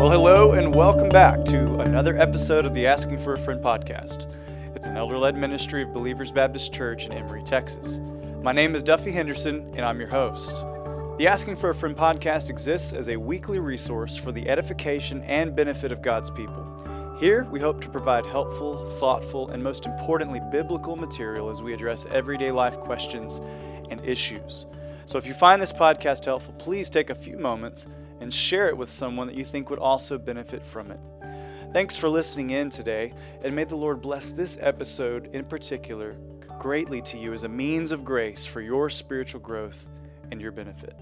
Well, hello, and welcome back to another episode of the Asking for a Friend podcast. It's an elder led ministry of Believers Baptist Church in Emory, Texas. My name is Duffy Henderson, and I'm your host. The Asking for a Friend podcast exists as a weekly resource for the edification and benefit of God's people. Here, we hope to provide helpful, thoughtful, and most importantly, biblical material as we address everyday life questions and issues. So if you find this podcast helpful, please take a few moments and share it with someone that you think would also benefit from it. Thanks for listening in today, and may the Lord bless this episode in particular greatly to you as a means of grace for your spiritual growth and your benefit.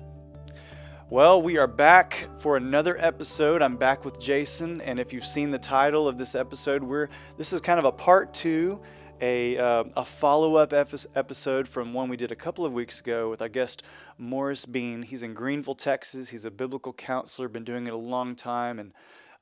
Well, we are back for another episode. I'm back with Jason, and if you've seen the title of this episode, we're this is kind of a part two, a uh, a follow up episode from one we did a couple of weeks ago with our guest Morris Bean. He's in Greenville, Texas. He's a biblical counselor, been doing it a long time, and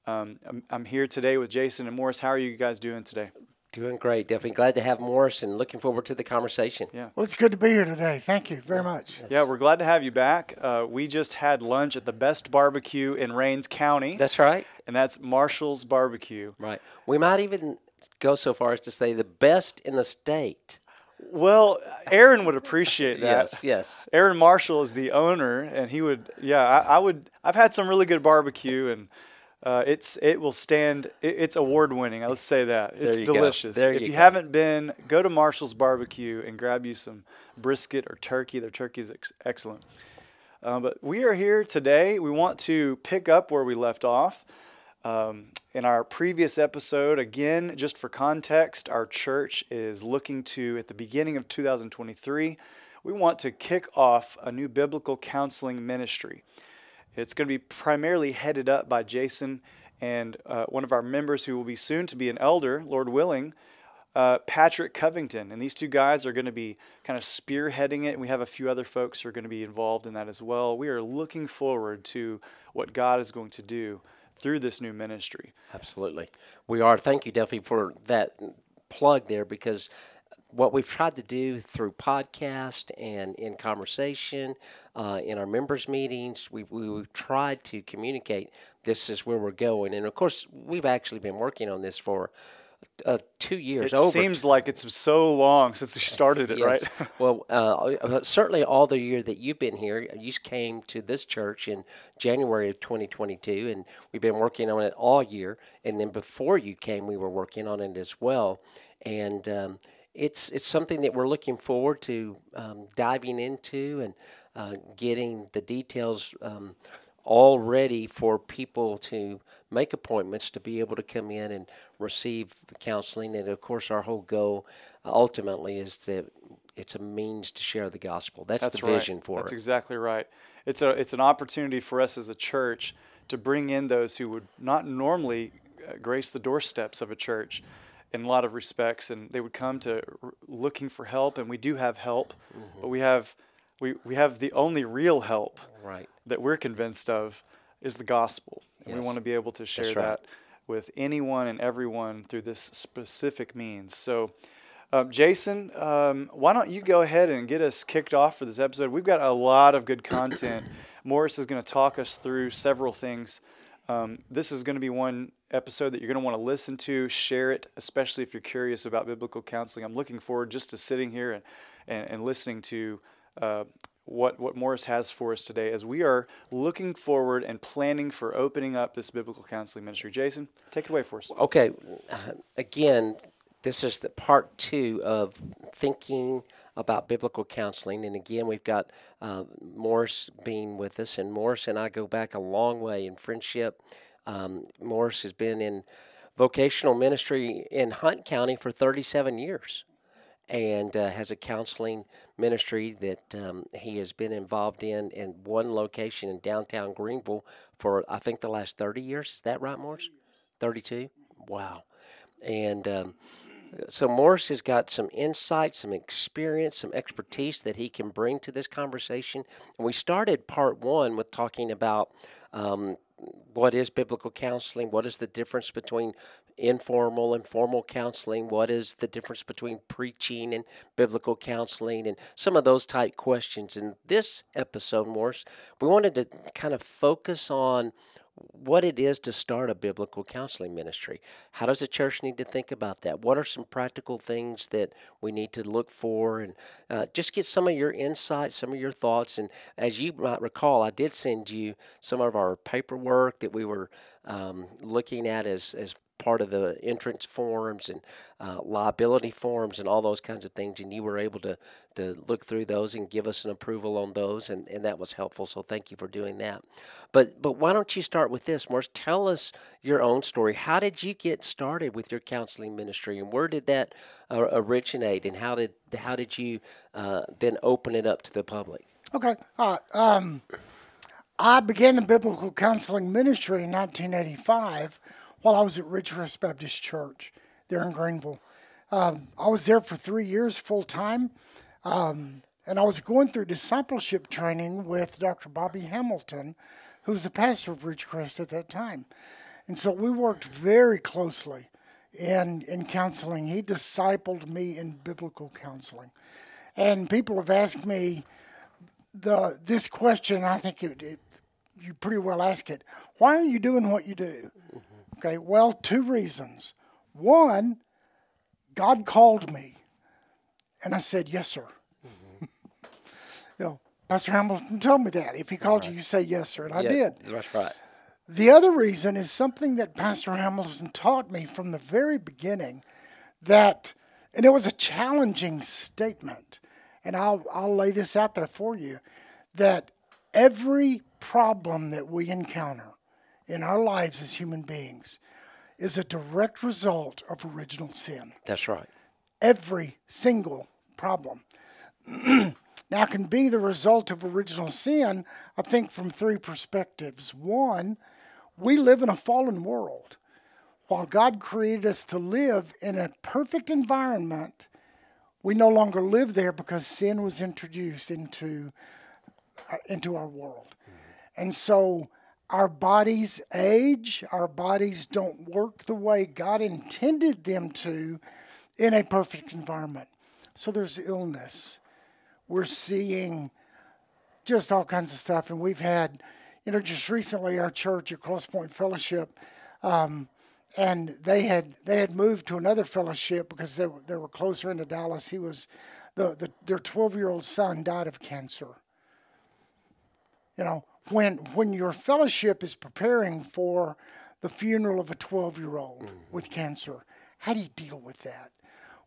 um, I'm, I'm here today with Jason and Morris. How are you guys doing today? Doing great. Definitely glad to have Morris and looking forward to the conversation. Yeah. Well, it's good to be here today. Thank you very much. Yeah, we're glad to have you back. Uh, we just had lunch at the best barbecue in Rains County. That's right. And that's Marshall's Barbecue. Right. We might even go so far as to say the best in the state. Well, Aaron would appreciate that. yes, yes. Aaron Marshall is the owner, and he would, yeah, I, I would, I've had some really good barbecue, and uh, it's it will stand. It, it's award winning. Let's say that it's delicious. if you, you haven't been, go to Marshall's Barbecue and grab you some brisket or turkey. Their turkey is ex- excellent. Uh, but we are here today. We want to pick up where we left off. Um, in our previous episode, again, just for context, our church is looking to, at the beginning of 2023, we want to kick off a new biblical counseling ministry. It's going to be primarily headed up by Jason and uh, one of our members who will be soon to be an elder, Lord willing, uh, Patrick Covington. And these two guys are going to be kind of spearheading it. We have a few other folks who are going to be involved in that as well. We are looking forward to what God is going to do through this new ministry. Absolutely. We are. Thank you, Duffy, for that plug there because what we've tried to do through podcast and in conversation, uh, in our members' meetings, we, we, have tried to communicate this is where we're going. And of course, we've actually been working on this for uh, two years. It seems like it's so long since you started it, yes. right? well, uh, uh, certainly all the year that you've been here, you came to this church in January of 2022, and we've been working on it all year. And then before you came, we were working on it as well. And um, it's it's something that we're looking forward to um, diving into and uh, getting the details um, all ready for people to make appointments to be able to come in and receive counseling. And of course, our whole goal uh, ultimately is that it's a means to share the gospel. That's, That's the right. vision for That's it. That's exactly right. It's a it's an opportunity for us as a church to bring in those who would not normally uh, grace the doorsteps of a church in a lot of respects, and they would come to r- looking for help, and we do have help, mm-hmm. but we have we, we have the only real help right. that we're convinced of is the gospel, and yes. we want to be able to share right. that with anyone and everyone through this specific means. So. Um, Jason, um, why don't you go ahead and get us kicked off for this episode? We've got a lot of good content. Morris is going to talk us through several things. Um, this is going to be one episode that you're going to want to listen to, share it, especially if you're curious about biblical counseling. I'm looking forward just to sitting here and, and, and listening to uh, what, what Morris has for us today as we are looking forward and planning for opening up this biblical counseling ministry. Jason, take it away for us. Okay. Again, this is the part two of thinking about biblical counseling. And again, we've got uh, Morris Bean with us, and Morris and I go back a long way in friendship. Um, Morris has been in vocational ministry in Hunt County for 37 years and uh, has a counseling ministry that um, he has been involved in in one location in downtown Greenville for I think the last 30 years. Is that right, Morris? 32. Wow. And um, so Morris has got some insight, some experience, some expertise that he can bring to this conversation. And we started part one with talking about um, what is biblical counseling, what is the difference between informal and formal counseling, what is the difference between preaching and biblical counseling, and some of those type questions. In this episode, Morris, we wanted to kind of focus on what it is to start a biblical counseling ministry. How does the church need to think about that? What are some practical things that we need to look for? And uh, just get some of your insights, some of your thoughts. And as you might recall, I did send you some of our paperwork that we were um, looking at as, as part of the entrance forms and uh, liability forms and all those kinds of things, and you were able to to look through those and give us an approval on those, and, and that was helpful. So thank you for doing that. But but why don't you start with this, Morris? Tell us your own story. How did you get started with your counseling ministry, and where did that uh, originate, and how did how did you uh, then open it up to the public? Okay. All right. Um, I began the biblical counseling ministry in 1985 while I was at Ridgecrest Baptist Church there in Greenville. Um, I was there for three years full time, um, and I was going through discipleship training with Dr. Bobby Hamilton, who was the pastor of Ridgecrest at that time. And so we worked very closely in, in counseling. He discipled me in biblical counseling. And people have asked me the this question, I think it, it, you pretty well ask it. Why are you doing what you do? Okay, well, two reasons. One, God called me, and I said, Yes, sir. Mm-hmm. you know, Pastor Hamilton told me that. If he called right. you, you say yes, sir. And yeah, I did. That's right. The other reason is something that Pastor Hamilton taught me from the very beginning that, and it was a challenging statement, and I'll, I'll lay this out there for you that every problem that we encounter in our lives as human beings is a direct result of original sin. That's right. Every single problem. now, can be the result of original sin, I think, from three perspectives. One, we live in a fallen world. While God created us to live in a perfect environment, we no longer live there because sin was introduced into, uh, into our world. Mm-hmm. And so our bodies age, our bodies don't work the way God intended them to in a perfect environment. So there's illness. We're seeing just all kinds of stuff. And we've had, you know, just recently our church at Crosspoint Fellowship, um, and they had they had moved to another fellowship because they, they were closer into Dallas. He was the, the their 12 year old son died of cancer. You know, when when your fellowship is preparing for the funeral of a 12 year old mm-hmm. with cancer, how do you deal with that?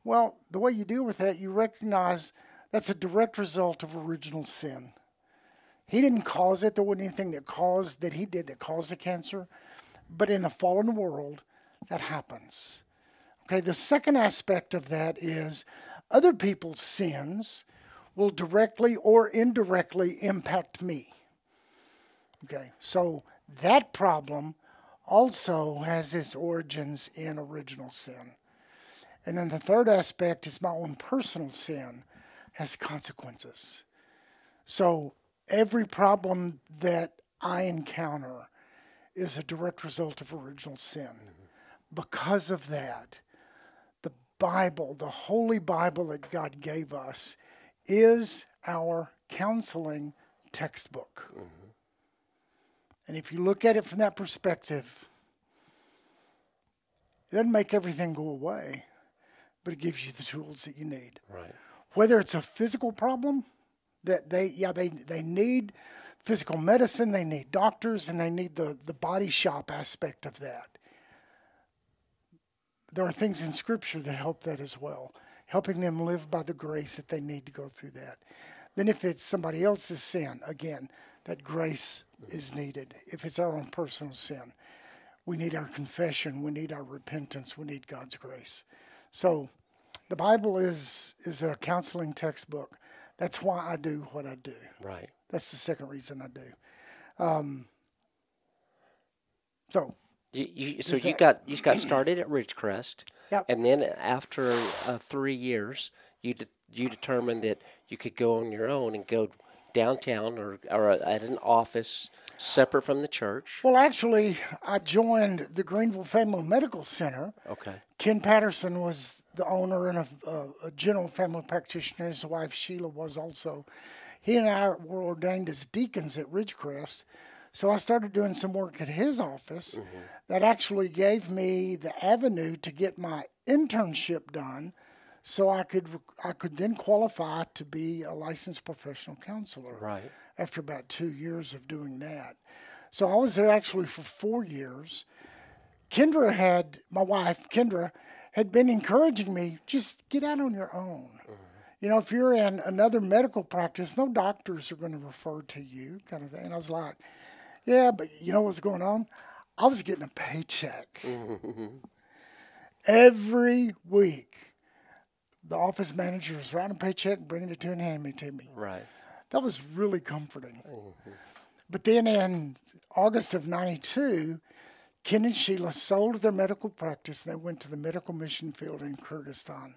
Well, the way you deal with that, you recognize that's a direct result of original sin. He didn't cause it. There wasn't anything that caused that he did that caused the cancer. But in the fallen world, that happens. Okay, the second aspect of that is other people's sins will directly or indirectly impact me. Okay, so that problem also has its origins in original sin. And then the third aspect is my own personal sin has consequences. So every problem that I encounter is a direct result of original sin. Mm-hmm. Because of that, the Bible, the Holy Bible that God gave us, is our counseling textbook. Mm-hmm. And if you look at it from that perspective, it doesn't make everything go away, but it gives you the tools that you need. Right. Whether it's a physical problem that they, yeah, they, they need physical medicine, they need doctors, and they need the, the body shop aspect of that. There are things in Scripture that help that as well, helping them live by the grace that they need to go through that. Then, if it's somebody else's sin, again, that grace is needed. If it's our own personal sin, we need our confession, we need our repentance, we need God's grace. So the Bible is is a counseling textbook. That's why I do what I do. Right. That's the second reason I do. Um, so you, you so you got you got started at Ridgecrest, yep. and then after uh, three years, you de- you determined that you could go on your own and go downtown or, or at an office separate from the church? Well, actually, I joined the Greenville Family Medical Center. Okay. Ken Patterson was the owner and a, a, a general family practitioner. His wife Sheila was also. He and I were ordained as deacons at Ridgecrest. So I started doing some work at his office mm-hmm. that actually gave me the avenue to get my internship done so I could I could then qualify to be a licensed professional counselor Right. after about 2 years of doing that. So I was there actually for 4 years. Kendra had my wife Kendra had been encouraging me just get out on your own. Mm-hmm. You know, if you're in another medical practice, no doctors are going to refer to you, kind of thing. And I was like, yeah, but you know what's going on? I was getting a paycheck mm-hmm. every week. The office manager was writing a paycheck, and bringing it to and handing it to me. Right. That was really comforting. Mm-hmm. But then in August of 92, Ken and Sheila sold their medical practice and they went to the medical mission field in Kyrgyzstan.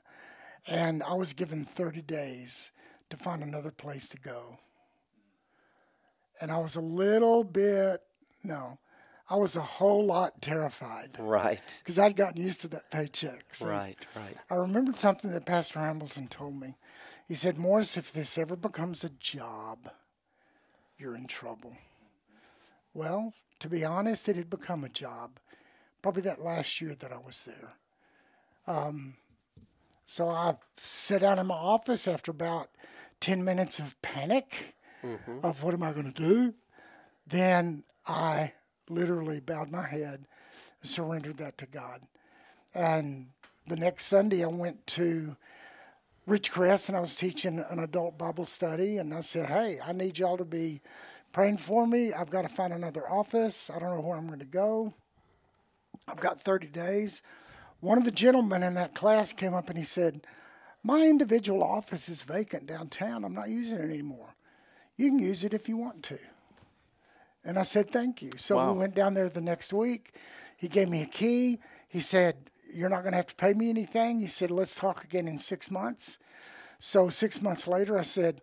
And I was given 30 days to find another place to go. And I was a little bit, no, I was a whole lot terrified Right. because I'd gotten used to that paycheck. Right. Right. I remembered something that Pastor Hamilton told me. He said, Morris, if this ever becomes a job, you're in trouble. Well, to be honest, it had become a job. Probably that last year that I was there. Um, so I sat down in my office after about 10 minutes of panic of what am I going to do? Then I literally bowed my head and surrendered that to God. And the next Sunday, I went to Ridgecrest and I was teaching an adult Bible study. And I said, Hey, I need y'all to be praying for me. I've got to find another office. I don't know where I'm going to go. I've got 30 days. One of the gentlemen in that class came up and he said, My individual office is vacant downtown. I'm not using it anymore. You can use it if you want to. And I said, Thank you. So Wow. we went down there the next week. He gave me a key. He said, You're not going to have to pay me anything. He said, Let's talk again in six months. So six months later, I said,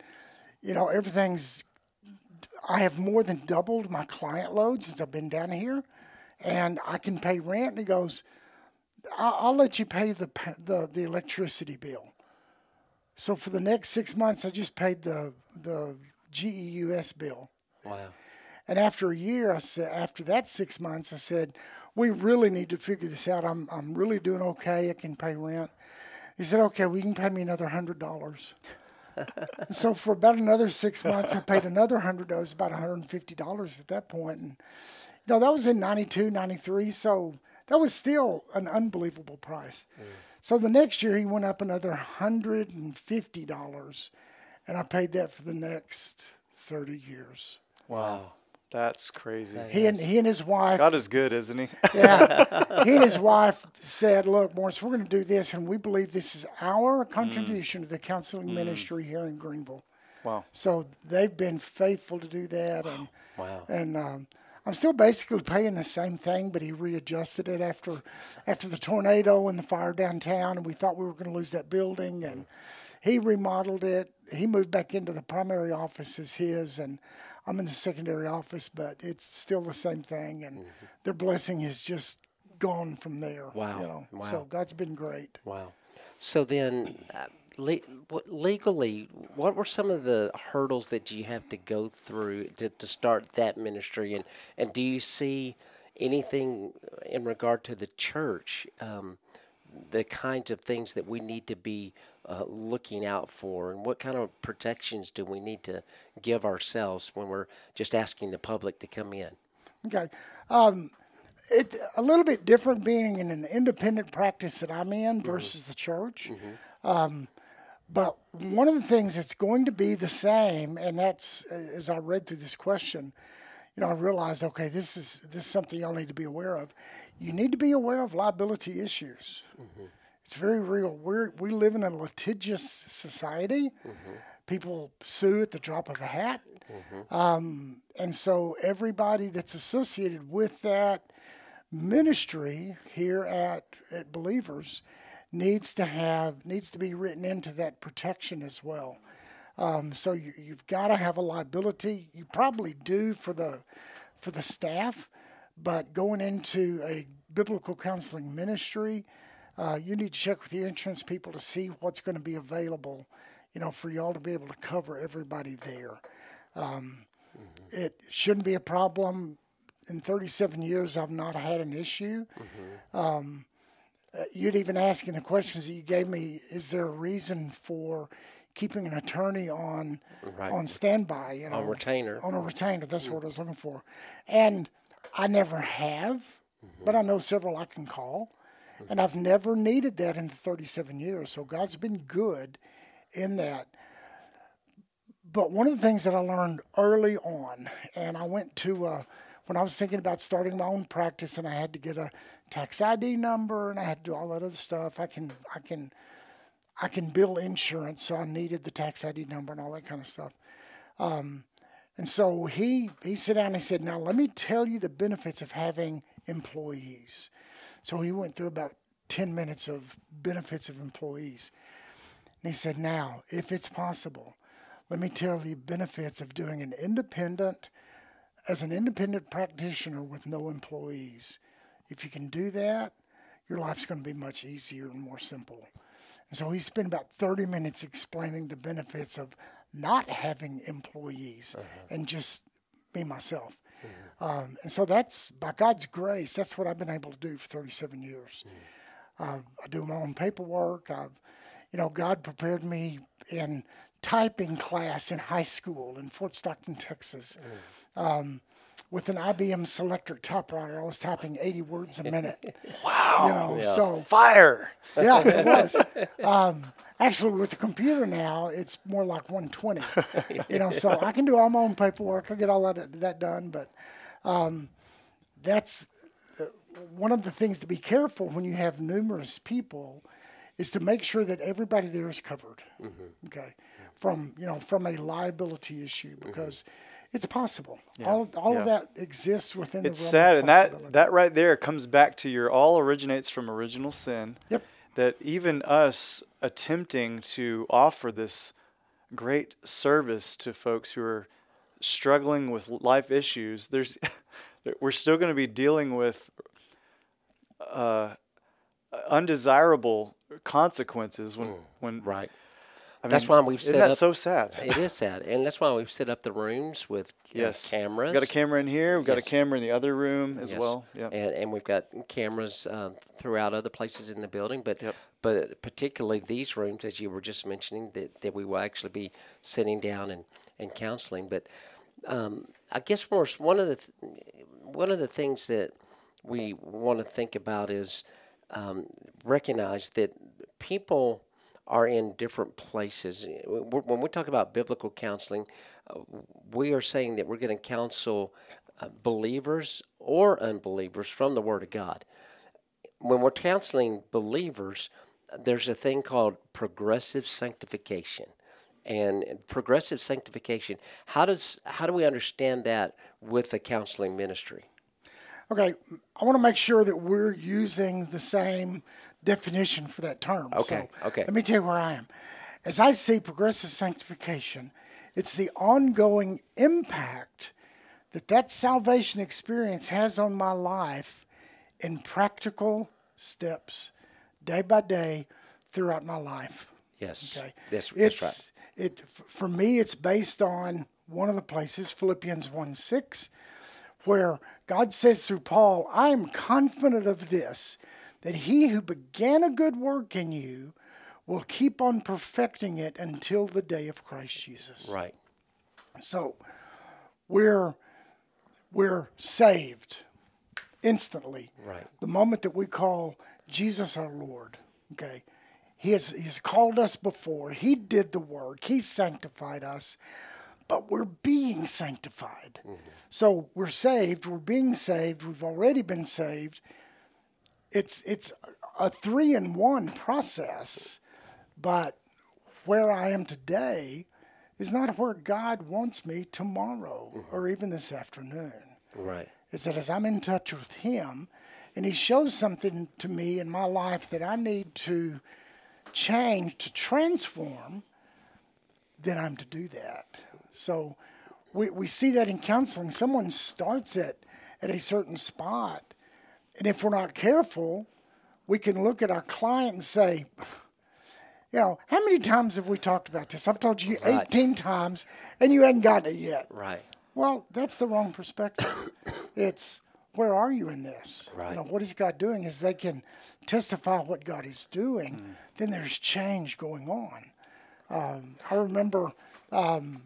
You know, everything's, I have more than doubled my client load since I've been down here, and I can pay rent. And he goes, I'll, I'll let you pay the, the the electricity bill. So for the next six months, I just paid the the GEUS bill. Wow. And after a year, I said, after that six months, I said, we really need to figure this out. I'm, I'm really doing okay. I can pay rent. He said, okay, we can pay me another hundred dollars. so for about another six months, I paid another hundred dollars, That was about $150 at that point. And, you know, that was in 92, 93. So that was still an unbelievable price. Mm. So the next year, he went up another $150. And I paid that for the next 30 years. Wow. That's crazy. He and he and his wife. God is good, isn't he? Yeah, he and his wife said, "Look, Morris, we're going to do this, and we believe this is our contribution to the counseling ministry here in Greenville." wow. So they've been faithful to do that, and Wow. and um, I'm still basically paying the same thing, but he readjusted it after after the tornado and the fire downtown, and we thought we were going to lose that building, and he remodeled it. He moved back into the primary office as his, and I'm in the secondary office, but it's still the same thing, and their blessing has just gone from there. Wow. You know, Wow. so God's been great. Wow. So then, uh, le- what, legally, what were some of the hurdles that you have to go through to, to start that ministry? And, and do you see anything in regard to the church, um, the kinds of things that we need to be uh, looking out for? And what kind of protections do we need to give ourselves when we're just asking the public to come in? Okay. Um, it a little bit different being in an independent practice that I'm in versus the church. Um, but one of the things that's going to be the same, and that's uh, as I read through this question, you know, I realized, okay, this is this is something y'all need to be aware of. You need to be aware of liability issues. It's very real. We're we live in a litigious society. People sue at the drop of a hat. Um, and so everybody that's associated with that ministry here at, at Believers needs to have needs to be written into that protection as well. Um, so you, you've got to have a liability. You probably do for the for the staff, but going into a biblical counseling ministry, uh, you need to check with the insurance people to see what's going to be available. You know, for y'all to be able to cover everybody there. Um, It shouldn't be a problem. In 37 years, I've not had an issue. Um, uh, you'd even ask in the questions that you gave me, is there a reason for keeping an attorney on Right. on standby? You know, On retainer. On a retainer. That's what I was looking for. And I never have, but I know several I can call. And I've never needed that in 37 years. So God's been good in that. But one of the things that I learned early on, and I went to, uh, when I was thinking about starting my own practice and I had to get a tax ID number and I had to do all that other stuff, I can, I can, I can bill insurance. So I needed the tax ID number and all that kind of stuff. Um, and so he, he sat down and he said, now let me tell you the benefits of having employees. So he went through about 10 minutes of benefits of employees. And he said, Now, if it's possible, let me tell you the benefits of doing an independent, as an independent practitioner with no employees. If you can do that, your life's going to be much easier and more simple. And so he spent about 30 minutes explaining the benefits of not having employees uh-huh. and just me, myself. Um, and so that's, by God's grace, that's what I've been able to do for 37 years. Uh, I do my own paperwork. I've, you know, God prepared me in typing class in high school in Fort Stockton, Texas. Um, with an IBM Selectric typewriter, I was typing 80 words a minute. wow. You know, so Fire. yeah, it was. Um, actually, with the computer now, it's more like 120. You know, so I can do all my own paperwork. I get all that that done, but um, that's uh, one of the things to be careful when you have numerous people is to make sure that everybody there is covered. Okay, from you know from a liability issue because. It's possible. All, all yeah. of that exists within It's the realm sad, of and that that right there comes back to your all originates from original sin. Yep. That even us attempting to offer this great service to folks who are struggling with life issues, there's we're still going to be dealing with uh, undesirable consequences when when Right. I That's why we've isn't set that up- so sad. It is sad, and that's why we've set up the rooms with uh, Yes, cameras. We've got a camera in here. We've got Yes. a camera in the other room as Yes. well. Yeah. and, and we've got cameras uh, throughout other places in the building, but Yep. but particularly these rooms, as you were just mentioning, that, that we will actually be sitting down and, and counseling. But um, I guess Morris, one of the th- one of the things that we want to think about is um, recognize that people are in different places. When when we talk about biblical counseling, uh, we are saying that we're going to counsel uh, believers or unbelievers from the Word of God. When we're counseling believers, there's a thing called progressive sanctification. And progressive sanctification, how does how do we understand that with the counseling ministry? Okay, I want to make sure that we're using the same definition for that term. Okay, So okay. Let me tell you where I am. As I see progressive sanctification, it's the ongoing impact that that salvation experience has on my life in practical steps, day by day, throughout my life. Yes, Okay. that's, that's right. it for me. It's based on one of the places, Philippians one six, where God says through Paul, "I am confident of this, that He who began a good work in you will keep on perfecting it until the day of Christ Jesus." Right. So we're we're saved instantly. Right. The moment that we call Jesus our Lord. Okay. He has he's called us before. He did the work. He sanctified us. But we're being sanctified. Mm-hmm. So we're saved, we're being saved, we've already been saved. It's it's a three in one process, but where I am today is not where God wants me tomorrow mm-hmm. or even this afternoon. Right. Is that as I'm in touch with Him and He shows something to me in my life that I need to change, to transform, then I'm to do that. So we, we see that in counseling. Someone starts it at a certain spot. And if we're not careful, we can look at our client and say, you know, how many times have we talked about this? I've told you Right. 18 times and you hadn't gotten it yet. Right. Well, that's the wrong perspective. it's where are you in this? Right. You know, what is God doing? Is they can testify what God is doing, Mm. then there's change going on. Um, I remember um,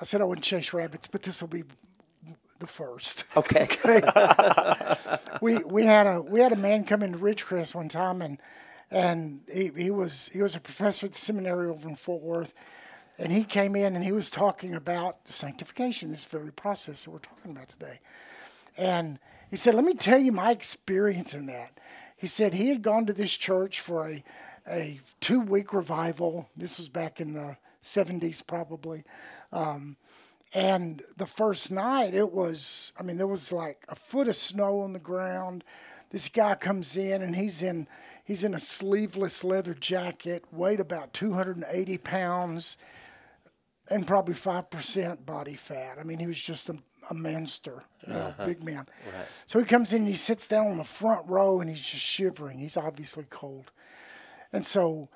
I said I wouldn't chase rabbits, but this will be the first. Okay. we we had a we had a man come into Ridgecrest one time and and he, he was he was a professor at the seminary over in Fort Worth. And he came in and he was talking about sanctification. This very process that we're talking about today. And he said let me tell you my experience in that. He said he had gone to this church for a a two week revival. This was back in the 70s probably um, and the first night, it was, I mean, there was like a foot of snow on the ground. This guy comes in and he's in, he's in a sleeveless leather jacket, weighed about 280 pounds, and probably 5% body fat. I mean, he was just a, a monster, you know, uh-huh. big man. So he comes in and he sits down on the front row and he's just shivering. He's obviously cold. And so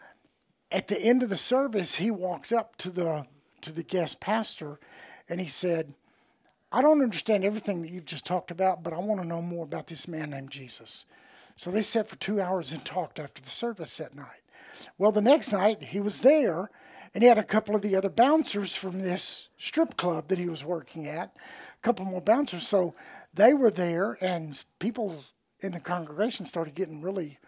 at the end of the service, he walked up to the to the guest pastor, and he said, "I don't understand everything that you've just talked about, but I want to know more about this man named Jesus." So they sat for two hours and talked after the service that night. Well, the next night he was there, and he had a couple of the other bouncers from this strip club that he was working at, a couple more bouncers. So they were there, and people in the congregation started getting really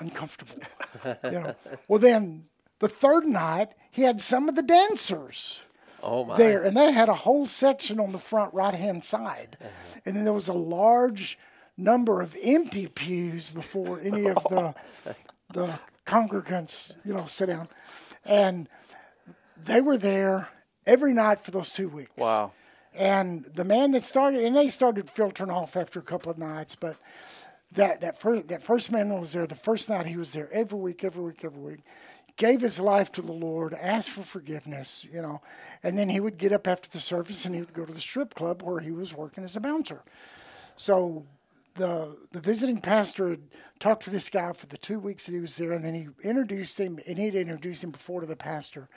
uncomfortable. you know. Well, then the third night he had some of the dancers Oh my. there, and they had a whole section on the front right hand side, uh-huh. and then there was a large number of empty pews before any of the the congregants, you know, sit down, and they were there every night for those two weeks. Wow. And the man that started, and they started filtering off after a couple of nights, but that that first that first man that was there, the first night he was there every week, every week, every week, gave his life to the Lord, asked for forgiveness, you know, and then he would get up after the service and he would go to the strip club where he was working as a bouncer. So the the visiting pastor had talked to this guy for the two weeks that he was there, and then he introduced him, and he'd introduced him before to the pastor,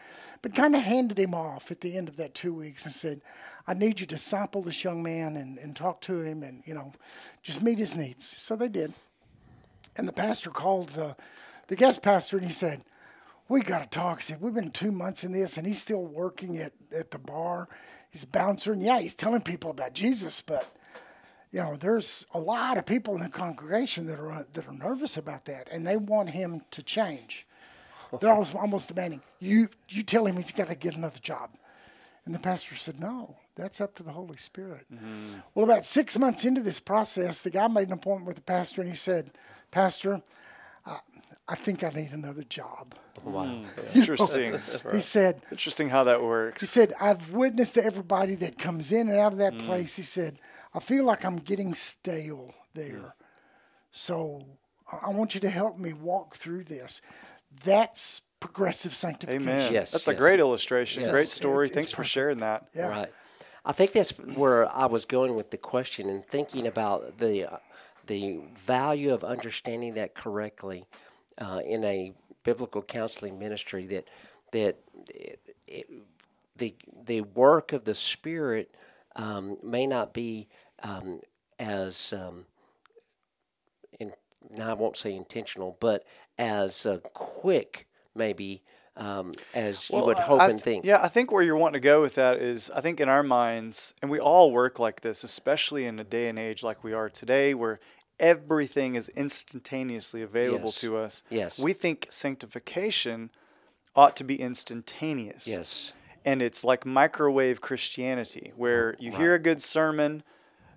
but kind of handed him off at the end of that two weeks and said, "I need you to disciple this young man and, and talk to him, and you know, just meet his needs." So they did, and the pastor called the the guest pastor, and he said. We got to talk. He said, We've been two months in this, and he's still working at, at the bar. He's a bouncer, and yeah, he's telling people about Jesus, but you know, there's a lot of people in the congregation that are that are nervous about that, and they want him to change. They're almost, almost demanding you. You tell him he's got to get another job, and the pastor said, "No, that's up to the Holy Spirit." Mm-hmm. Well, about six months into this process, the guy made an appointment with the pastor, and he said, "Pastor, I, I think I need another job." Oh, wow. Hmm. Interesting. He said, Interesting how that works. he said, I've witnessed to everybody that comes in and out of that hmm. place. He said, I feel like I'm getting stale there. Hmm. So I I want you to help me walk through this. That's progressive sanctification. Amen. Yes, That's a great illustration. Yes. Great story. It- it's Thanks for perfect. sharing that. Yeah. Right. I think that's where I was going with the question and thinking about the uh, the value of understanding that correctly uh, in a biblical counseling ministry. That that it, it, the the work of the Spirit um, may not be um, as um, in, now I won't say intentional, but as uh, quick maybe um, as you would hope I and th- think. Yeah, I think where you're wanting to go with that is I think in our minds, and we all work like this, especially in a day and age like we are today, where everything is instantaneously available Yes. to us. Yes. We think sanctification ought to be instantaneous. Yes. And it's like microwave Christianity, where oh, you hear a good sermon,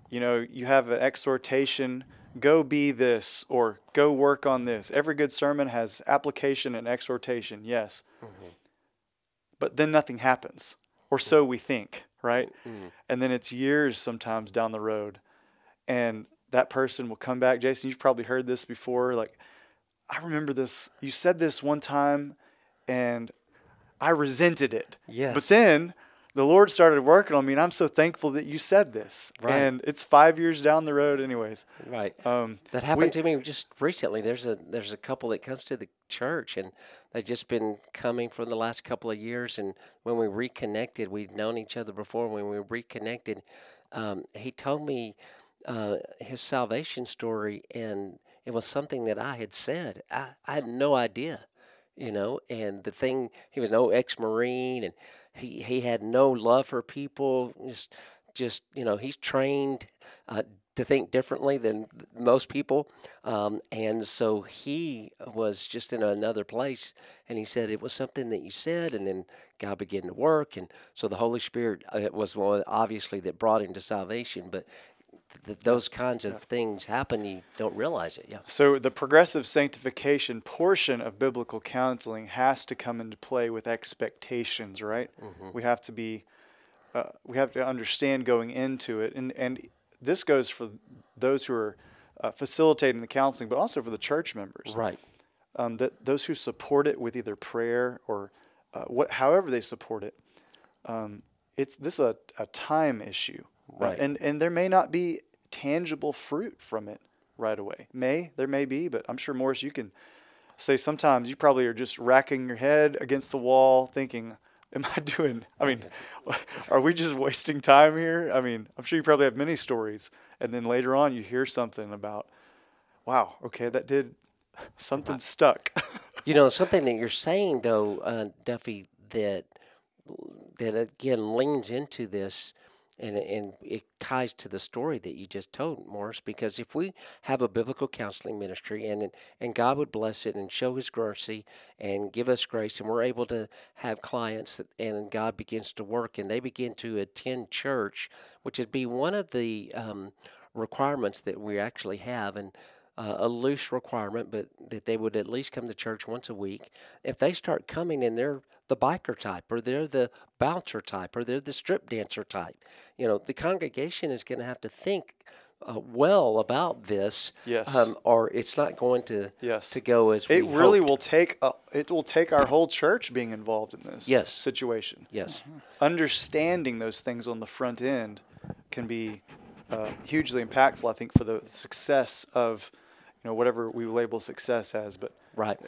you know, you have an exhortation, go be this or go work on this. Every good sermon has application and exhortation, yes. Mm-hmm. But then nothing happens, or so we think, right? Mm-hmm. And then it's years sometimes down the road. And that person will come back. Jason, you've probably heard this before. Like, I remember this. You said this one time, and I resented it. Yes. But then the Lord started working on me, and I'm so thankful that you said this. Right. And it's five years down the road, anyways. Right. Um, that happened we- to me just recently. There's a there's a couple that comes to the church and they've just been coming for the last couple of years. And when we reconnected, we'd known each other before. When we reconnected, um, he told me uh, his salvation story, and it was something that I had said. I, I had no idea, you know. And the thing, he was no ex-marine, and he he had no love for people. Just just you know, he's trained. Uh, to think differently than most people. Um, and so he was just in another place. And he said, It was something that you said. And then God began to work. And so the Holy Spirit uh, was one, obviously, that brought him to salvation. But th- those kinds of things happen, you don't realize it. Yeah. So the progressive sanctification portion of biblical counseling has to come into play with expectations, right? We have to be, uh, we have to understand going into it, and and this goes for those who are uh, facilitating the counseling, but also for the church members. Right. Um, that those who support it with either prayer or uh, what, however they support it, um, it's this is a, a time issue, Right. and and there may not be tangible fruit from it right away. May there may be, but I'm sure Morris, you can say sometimes you probably are just racking your head against the wall, thinking, "Am I doing? I mean, are we just wasting time here? I mean, I'm sure you probably have many stories, and then later on you hear something about, wow, okay, that did something stuck. You know, something that you're saying, though, uh, Duffy, that that again leans into this and and it ties to the story that you just told, Morris. Because if we have a biblical counseling ministry and and God would bless it and show His mercy and give us grace, and we're able to have clients that, and God begins to work and they begin to attend church, which would be one of the um, requirements that we actually have and. Uh, a loose requirement, but that they would at least come to church once a week. If they start coming and they're the biker type, or they're the bouncer type, or they're the strip dancer type, you know, the congregation is going to have to think uh, well about this, Yes. um, or it's not going to Yes. to go as it we really hoped. will take a, it will take our whole church being involved in this Yes. situation. Yes, Understanding those things on the front end can be uh, hugely impactful. I think for the success of know whatever we label success as, but right.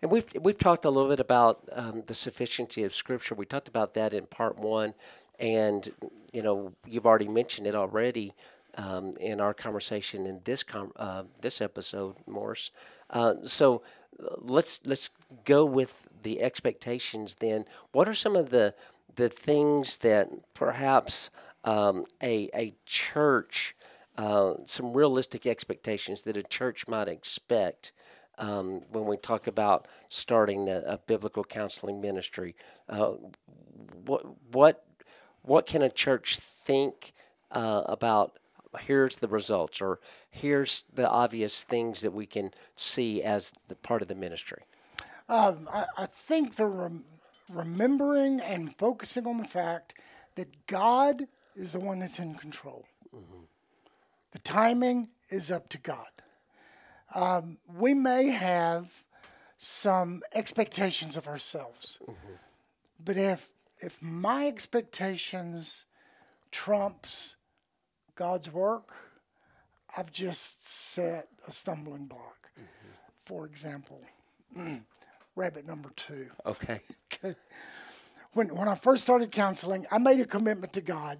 And we've we've talked a little bit about um, the sufficiency of Scripture. We talked about that in part one, and you know you've already mentioned it already um, in our conversation in this com- uh, this episode, Morris. Uh, so uh, let's let's go with the expectations. Then, what are some of the the things that perhaps um, a a church uh, some realistic expectations that a church might expect um, when we talk about starting a, a biblical counseling ministry. Uh, what what what can a church think uh, about? Here's the results, or here's the obvious things that we can see as the part of the ministry. Um, I, I think the rem- remembering and focusing on the fact that God is the one that's in control. The timing is up to God. Um, we may have some expectations of ourselves, but if if my expectations trumps God's work, I've just set a stumbling block. For example, rabbit number two. Okay. When, when I first started counseling, I made a commitment to God.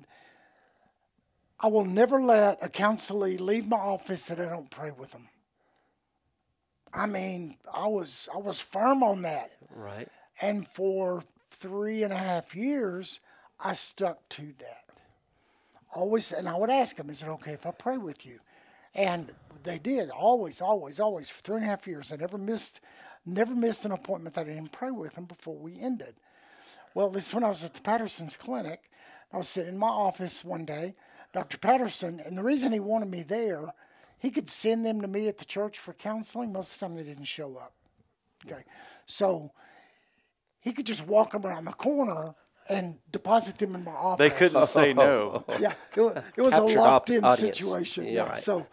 I will never let a counselee leave my office that I don't pray with them. I mean, I was I was firm on that. Right. And for three and a half years, I stuck to that. Always, and I would ask them, "Is it okay if I pray with you?" And they did. Always, always, always. For three and a half years, I never missed, never missed an appointment that I didn't pray with them before we ended. Well, this is when I was at the Patterson's clinic. I was sitting in my office one day, Dr. Patterson, and the reason he wanted me there, he could send them to me at the church for counseling. Most of the time, they didn't show up. Okay, so he could just walk around the corner and deposit them in my office. they couldn't say no. Yeah, it was, it was a locked in audience. situation. Yeah, Yeah. right. So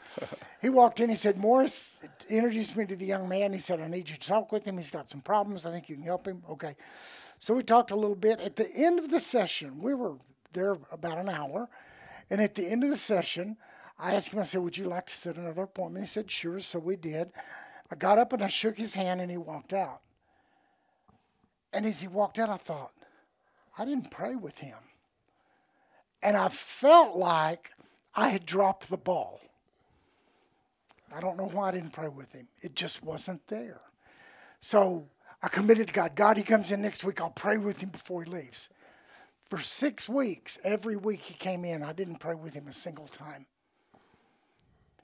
he walked in. He said, Morris introduced me to the young man. He said, I need you to talk with him. He's got some problems. I think you can help him. Okay. So we talked a little bit. At the end of the session, we were there about an hour. And at the end of the session, I asked him, I said, Would you like to set another appointment? He said, Sure. So we did. I got up and I shook his hand and he walked out. And as he walked out, I thought, I didn't pray with him. And I felt like I had dropped the ball. I don't know why I didn't pray with him. It just wasn't there. So I committed to God. God, he comes in next week. I'll pray with him before he leaves. For six weeks, every week he came in, I didn't pray with him a single time.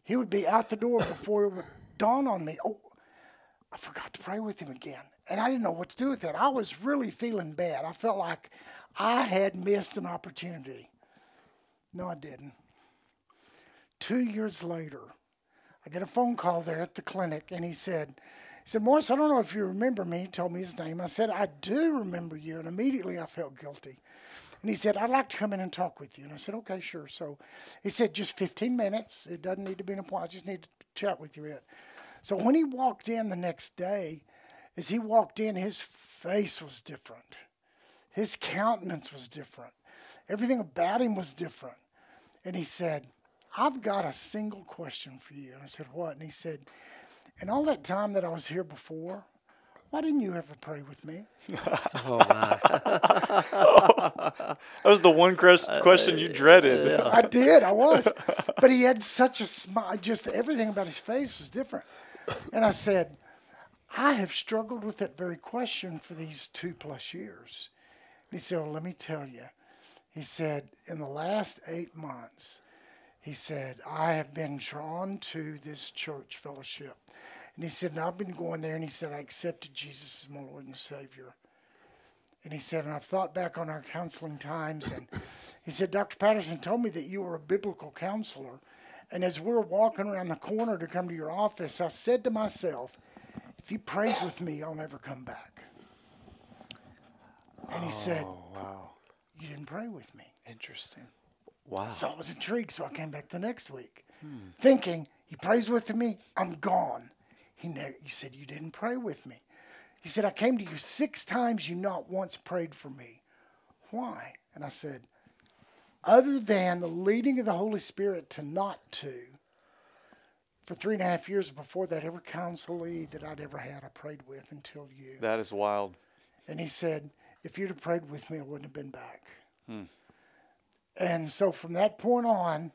He would be out the door before it would dawn on me. Oh, I forgot to pray with him again. And I didn't know what to do with that. I was really feeling bad. I felt like I had missed an opportunity. No, I didn't. Two years later, I get a phone call there at the clinic, and he said, he said, Morris, I don't know if you remember me. He told me his name. I said, I do remember you. And immediately I felt guilty. And he said, I'd like to come in and talk with you. And I said, okay, sure. So he said, just 15 minutes. It doesn't need to be an appointment. I just need to chat with you. It. So when he walked in the next day, as he walked in, his face was different. His countenance was different. Everything about him was different. And he said, I've got a single question for you. And I said, What? And he said, In all that time that I was here before, why didn't you ever pray with me? Oh my! That was the one uh, question you dreaded. I did, I was. But he had such a smile, just everything about his face was different. And I said, I have struggled with that very question for these two plus years. And he said, Well, let me tell you. He said, In the last eight months, he said, I have been drawn to this church fellowship. And he said, and I've been going there, and he said, I accepted Jesus as my Lord and Savior. And he said, and I've thought back on our counseling times, and he said, Dr. Patterson told me that you were a biblical counselor. And as we're walking around the corner to come to your office, I said to myself, if he prays with me, I'll never come back. And he said, Oh, wow. You didn't pray with me. Interesting. Wow. So I was intrigued, so I came back the next week, hmm. thinking he prays with me, I'm gone. He, he said, You didn't pray with me. He said, I came to you six times, you not once prayed for me. Why? And I said, Other than the leading of the Holy Spirit to not to, for three and a half years before that, every counselee that I'd ever had, I prayed with until you. That is wild. And he said, If you'd have prayed with me, I wouldn't have been back. Hmm. And so from that point on,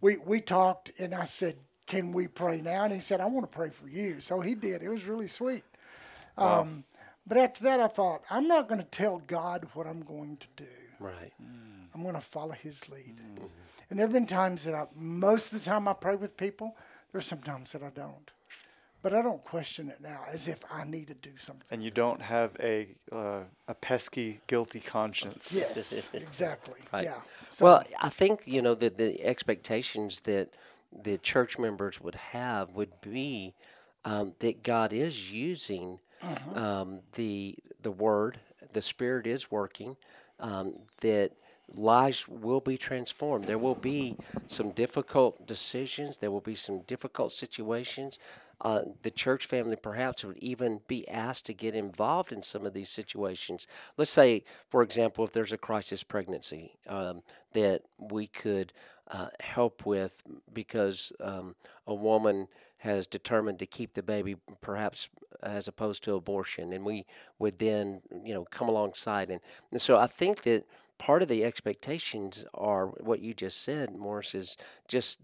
we, we talked, and I said, Can we pray now? And he said, I want to pray for you. So he did. It was really sweet. Um, but after that, I thought, I'm not going to tell God what I'm going to do. Right. I'm going to follow his lead. And there have been times that I, most of the time I pray with people, there's some times that I don't. But I don't question it now as if I need to do something. And you don't have a uh, a pesky, guilty conscience. Yes, exactly. Right. Yeah. So, well, I think you know that the expectations that the church members would have would be um, that God is using um, the the Word, the Spirit is working, um, that lives will be transformed. There will be some difficult decisions. There will be some difficult situations. Uh, the church family perhaps would even be asked to get involved in some of these situations. Let's say, for example, if there's a crisis pregnancy um, that we could uh, help with because um, a woman has determined to keep the baby, perhaps as opposed to abortion, and we would then, you know, come alongside. And, and so I think that part of the expectations are what you just said, Morris, is just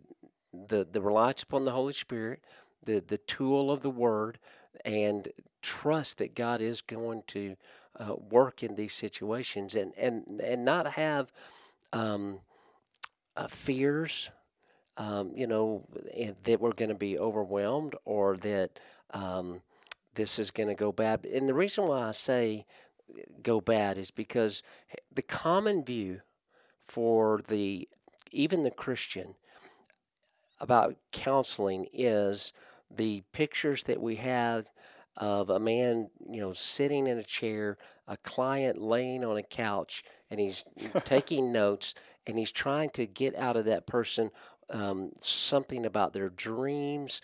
the, the reliance upon the Holy Spirit, the, the tool of the Word, and trust that God is going to uh, work in these situations and, and, and not have um, uh, fears, um, you know, eh, that we're going to be overwhelmed or that um, this is going to go bad. And the reason why I say eh, go bad is because the common view for the even the Christian about counseling is the pictures that we have of a man, you know, sitting in a chair, a client laying on a couch, and he's taking notes, and he's trying to get out of that person um, something about their dreams,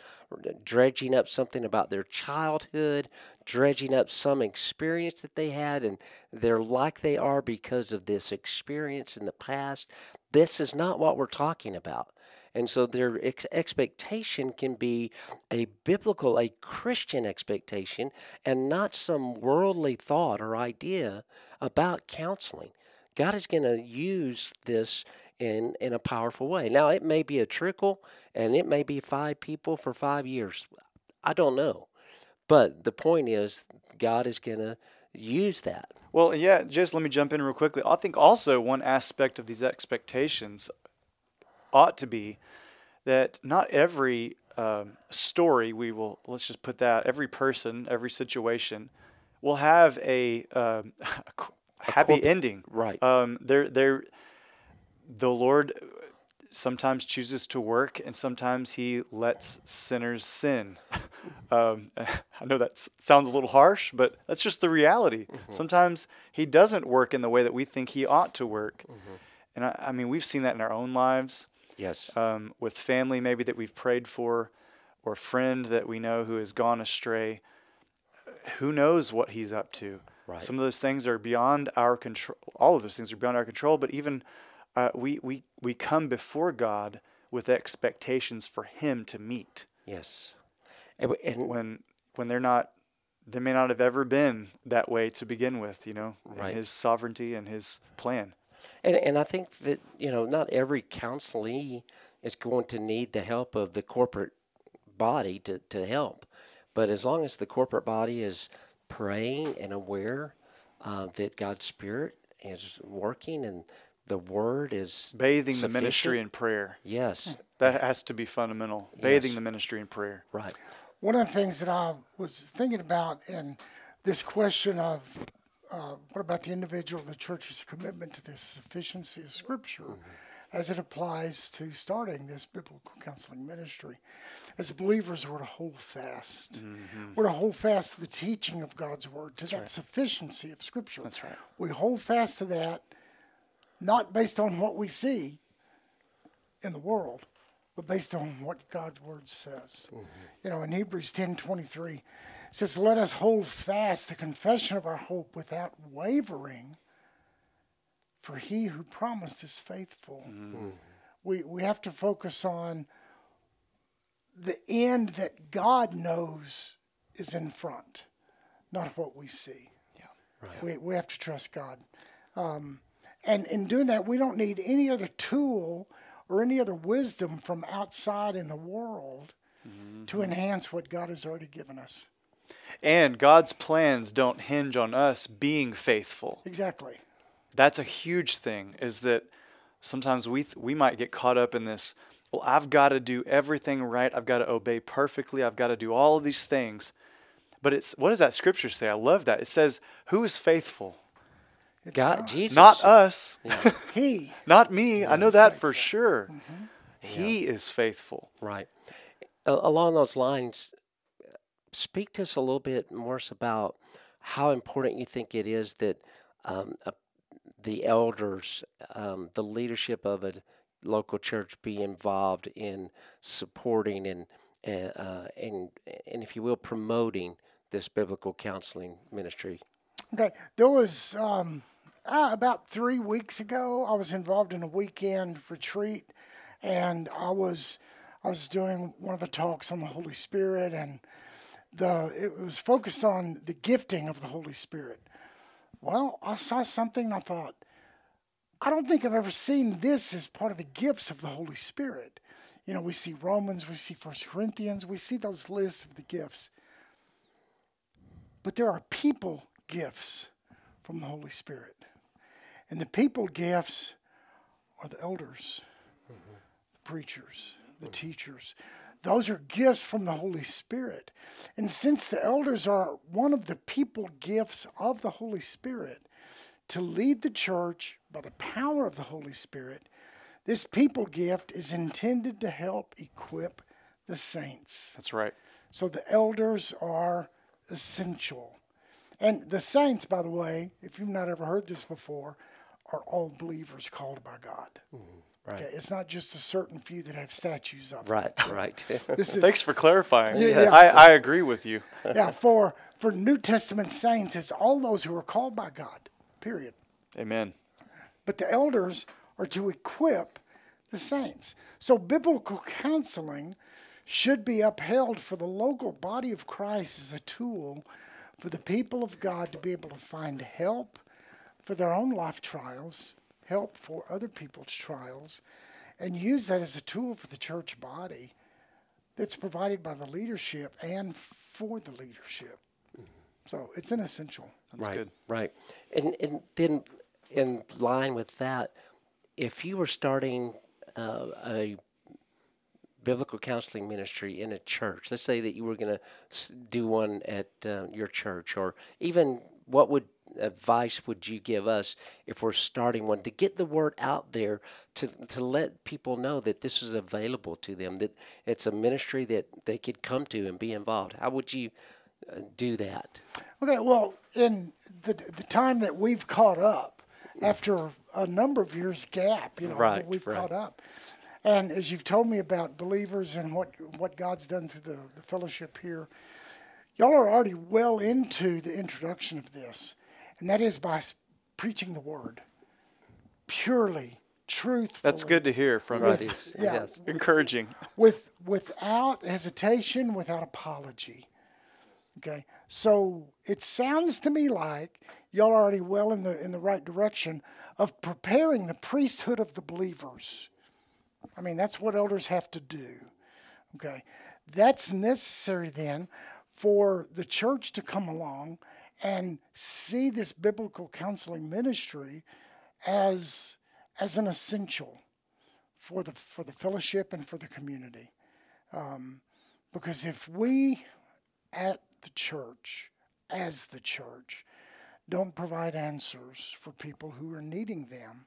dredging up something about their childhood, dredging up some experience that they had and they're like they are because of this experience in the past. This is not what we're talking about. And so their ex- expectation can be a biblical, a Christian expectation, and not some worldly thought or idea about counseling. God is going to use this in, in a powerful way. Now, it may be a trickle, and it may be five people for five years. I don't know. But the point is, God is going to use that. Well, yeah, just let me jump in real quickly. I think also one aspect of these expectations ought to be that not every um, story we will, let's just put that, every person, every situation will have a, um, a happy corporate- ending. right. Um, they're, they're, the Lord sometimes chooses to work and sometimes he lets sinners sin. um, I know that sounds a little harsh, but that's just the reality. Sometimes he doesn't work in the way that we think he ought to work. And I, I mean, we've seen that in our own lives Yes. um, with family maybe that we've prayed for or a friend that we know who has gone astray. Who knows what he's up to? Right. Some of those things are beyond our control. All of those things are beyond our control. But even uh, we, we, we come before God with expectations for Him to meet yes. And, and when when they're not. They may not have ever been that way to begin with. You know, in Right. His sovereignty and His plan. And, and I think that, you know, not every counselee is going to need the help of the corporate body to, to help. But as long as the corporate body is praying and aware uh, that God's Spirit is working and the Word is Bathing the ministry in prayer. Yes, That has to be fundamental. Bathing Yes. the ministry in prayer. right. One of the things that I was thinking about in this question of uh, what about the individual, the church's commitment to the sufficiency of Scripture as it applies to starting this biblical counseling ministry. As believers, we're to hold fast. Mm-hmm. We're to hold fast to the teaching of God's Word, to that sufficiency of Scripture. That's right. We hold fast to that, not based on what we see in the world, but based on what God's word says. Mm-hmm. You know, in Hebrews ten twenty three, it says, "Let us hold fast the confession of our hope without wavering, for He who promised is faithful." We we have to focus on the end that God knows is in front, not what we see. Yeah. right. We we have to trust God. Um, and in doing that, we don't need any other tool or any other wisdom from outside in the world to enhance what God has already given us. And God's plans don't hinge on us being faithful. Exactly. That's a huge thing is that sometimes we th- we might get caught up in this, well, I've got to do everything right. I've got to obey perfectly. I've got to do all of these things. But it's what does that scripture say? I love that. It says, "Who is faithful?" It's God, Jesus. Not us. He. Not me. I know He's that for faithful. sure. He is faithful. Right. A- along those lines, speak to us a little bit more about how important you think it is that um, uh, the elders, um, the leadership of a local church, be involved in supporting and uh, and and if you will, promoting this biblical counseling ministry. Okay. There was um, uh, about three weeks ago. I was involved in a weekend retreat, and I was I was doing one of the talks on the Holy Spirit, and the it was focused on the gifting of the Holy Spirit. Well, I saw something and I thought, I don't think I've ever seen this as part of the gifts of the Holy Spirit. You know, we see Romans, we see First Corinthians, we see those lists of the gifts. But there are people gifts from the Holy Spirit. And the people gifts are the elders, the preachers, the teachers. Those are gifts from the Holy Spirit. And since the elders are one of the people gifts of the Holy Spirit to lead the church by the power of the Holy Spirit, this people gift is intended to help equip the saints. That's right. So the elders are essential. And the saints, by the way, if you've not ever heard this before, are all believers called by God. Mm-hmm. Right. Okay, it's not just a certain few that have statues of. Right. Right. This is Thanks for clarifying. Yeah, yeah. I, I agree with you. yeah for for New Testament saints, it's all those who are called by God, period. Amen. But the elders are to equip the saints. So biblical counseling should be upheld for the local body of Christ as a tool for the people of God to be able to find help for their own life trials, help for other people's trials, and use that as a tool for the church body that's provided by the leadership and for the leadership. So it's an essential. That's right, good. Right. And, and then in line with that, if you were starting uh, a biblical counseling ministry in a church, let's say that you were going to do one at uh, your church, or even what would advice would you give us if we're starting one to get the word out there to to let people know that this is available to them that it's a ministry that they could come to and be involved how would you uh, do that Okay, well, in the the time that we've caught up after a number of years gap, you know, Right, we've right. caught up. And as you've told me about believers and what what God's done through the, the fellowship here, y'all are already well into the introduction of this, and that is by preaching the word purely, truthfully. That's good to hear from Right. you. Yes. Yeah. yes. Encouraging. with without hesitation, without apology. Okay, so it sounds to me like y'all are already well in the in the right direction of preparing the priesthood of the believers. I mean, that's what elders have to do. Okay, that's necessary then for the church to come along and see this biblical counseling ministry as as an essential for the for the fellowship and for the community. Um, because if we at the church, as the church, don't provide answers for people who are needing them,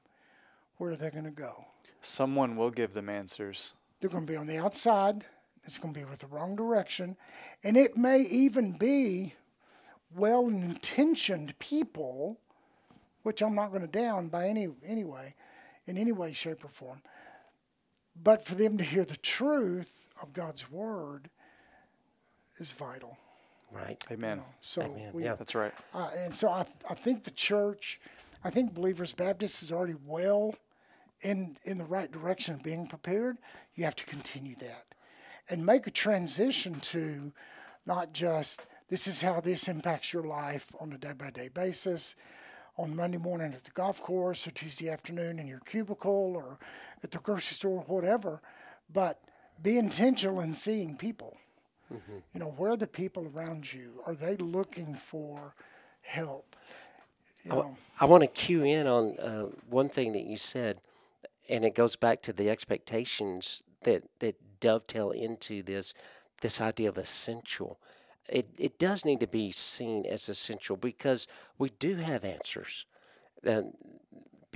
where are they going to go? Someone will give them answers. They're going to be on the outside. It's going to be with the wrong direction. And it may even be well intentioned people, which I'm not going to down by any anyway, in any way, shape, or form. But for them to hear the truth of God's word is vital. right Amen. So Amen. we, Yeah. That's right. uh, and so I, I think the church, I think Believers Baptist is already well in in the right direction of being prepared. You have to continue that and make a transition to not just this is how this impacts your life on a day by day basis, on Monday morning at the golf course or Tuesday afternoon in your cubicle or at the grocery store, whatever, but be intentional in seeing people. You know, where are the people around you? Are they looking for help? You know, I want to cue in on uh, one thing that you said, and it goes back to the expectations that that dovetail into this this idea of essential. It it does need to be seen as essential because we do have answers. And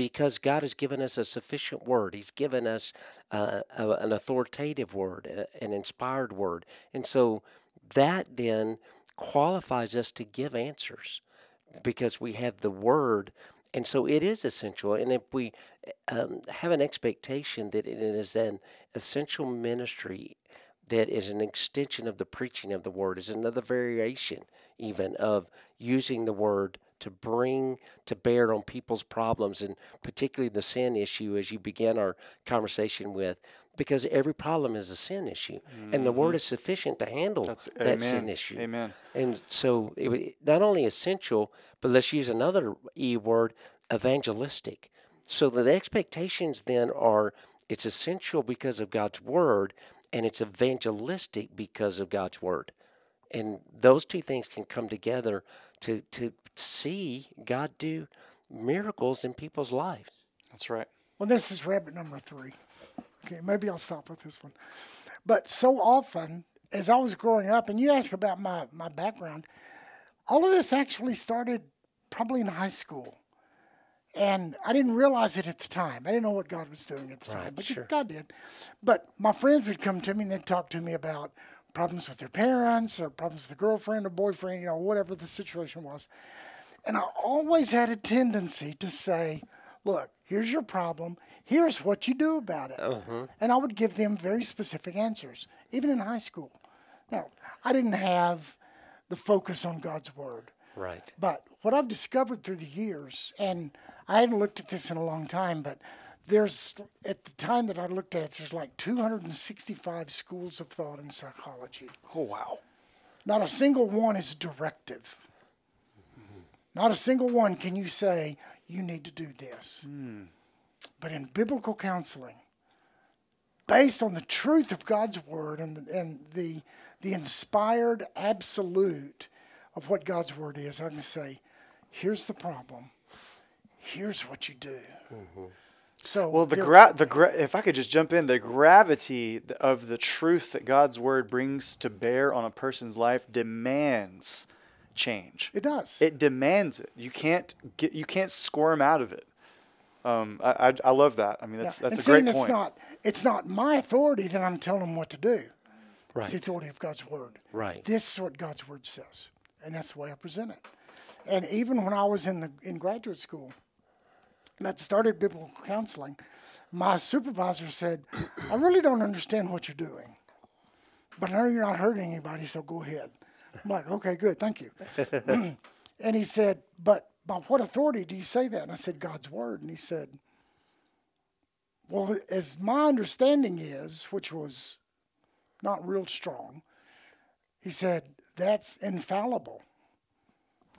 because God has given us a sufficient word. He's given us uh, a, an authoritative word, a- an inspired word. And so that then qualifies us to give answers because we have the word. And so it is essential. And if we um, have an expectation that it is an essential ministry that is an extension of the preaching of the word, is another variation even of using the word to bring to bear on people's problems and particularly the sin issue as you began our conversation with because every problem is a sin issue and the word mm-hmm. is sufficient to handle That's that sin issue Amen. and so it, wa- not only essential, but let's use another E word, evangelistic. So the expectations then are it's essential because of God's word, and it's evangelistic because of God's word. And those two things can come together to, to see God do miracles in people's lives. That's right. Well, this is rabbit number three. Okay, maybe I'll stop with this one. But so often, as I was growing up, and you ask about my, my background, all of this actually started probably in high school. And I didn't realize it at the time. I didn't know what God was doing at the time, but sure. God did. But my friends would come to me and they'd talk to me about problems with their parents or problems with a girlfriend or boyfriend, you know, whatever the situation was. And I always had a tendency to say, look, here's your problem. Here's what you do about it. Uh-huh. And I would give them very specific answers, even in high school. Now, I didn't have the focus on God's Word. Right. But what I've discovered through the years, and I hadn't looked at this in a long time, but there's at the time that I looked at it, there's like 265 schools of thought in psychology. Oh, wow. Not a single one is directive. Mm-hmm. Not a single one can you say, you need to do this. Hmm. But in biblical counseling, based on the truth of God's word and, the, and the, the inspired absolute of what God's word is, I can say, here's the problem. Here's what you do. Mm-hmm. So Well, the gra- the gra- if I could just jump in, the gravity of the truth that God's word brings to bear on a person's life demands change. it does. It demands it. You can't get you can't squirm out of it. Um, I, I, I love that. I mean, that's Yeah. that's and a seeing great it's point. not it's not my authority that I'm telling them what to do. It's the authority of God's word. Right. This is what God's word says, and that's the way I present it. And even when I was in the in graduate school, that started biblical counseling, my supervisor said, "I really don't understand what you're doing, but I know you're not hurting anybody, so go ahead." I'm like, "Okay, good, thank you." and he said, "But by what authority do you say that?" And I said, "God's word." And he said, well, as my understanding is, which was not real strong, he said, that's infallible.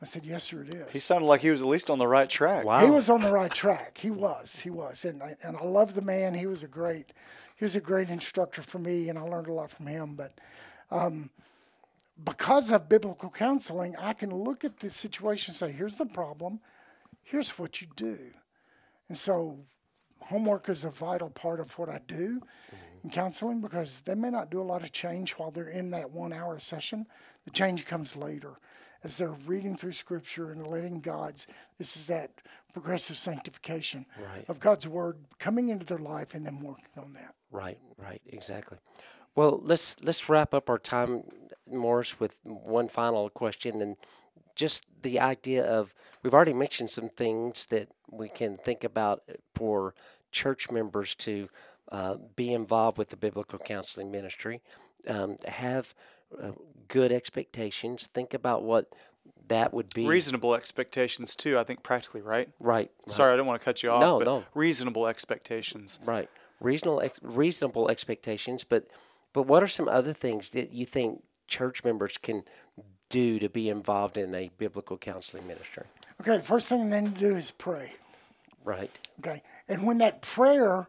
I said, yes, sir, it is. He sounded like he was at least on the right track. Wow. He was on the right track. He was. He was. And I, and I love the man. He was a great, he was a great instructor for me, and I learned a lot from him. But um, because of biblical counseling, I can look at the situation and say, here's the problem, here's what you do. And so homework is a vital part of what I do mm-hmm. in counseling because they may not do a lot of change while they're in that one hour session. The change comes later as they're reading through scripture and letting God's, this is that progressive sanctification Right. of God's word coming into their life and then working on that. Right, right, exactly. Well, let's let's wrap up our time, Morris, with one final question, and just the idea of we've already mentioned some things that we can think about for church members to uh, be involved with the biblical counseling ministry, um, have uh, good expectations. Think about what that would be. Reasonable expectations too. I think practically right. Right. right. Sorry, I don't want to cut you off. No, but no. Reasonable expectations. Right. Reasonable ex- reasonable expectations, but but what are some other things that you think church members can do to be involved in a biblical counseling ministry? Okay, the first thing then to do is pray. Right. Okay, and when that prayer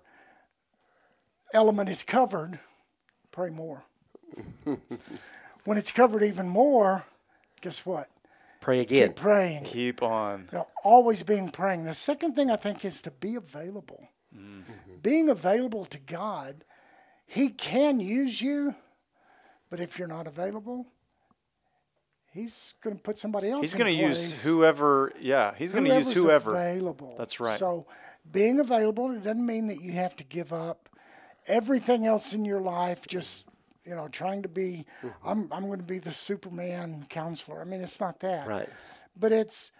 element is covered, pray more. when it's covered even more, guess what? Pray again. Keep praying. Keep on. You know, always being praying. The second thing I think is to be available. Mm-hmm. Being available to God, He can use you, but if you're not available, He's going to put somebody else. He's going to use whoever. Yeah, he's going to use whoever. available. That's right. So, being available it doesn't mean that you have to give up everything else in your life. Just you know, trying to be. Mm-hmm. I'm I'm going to be the Superman counselor. I mean, it's not that. Right. But it's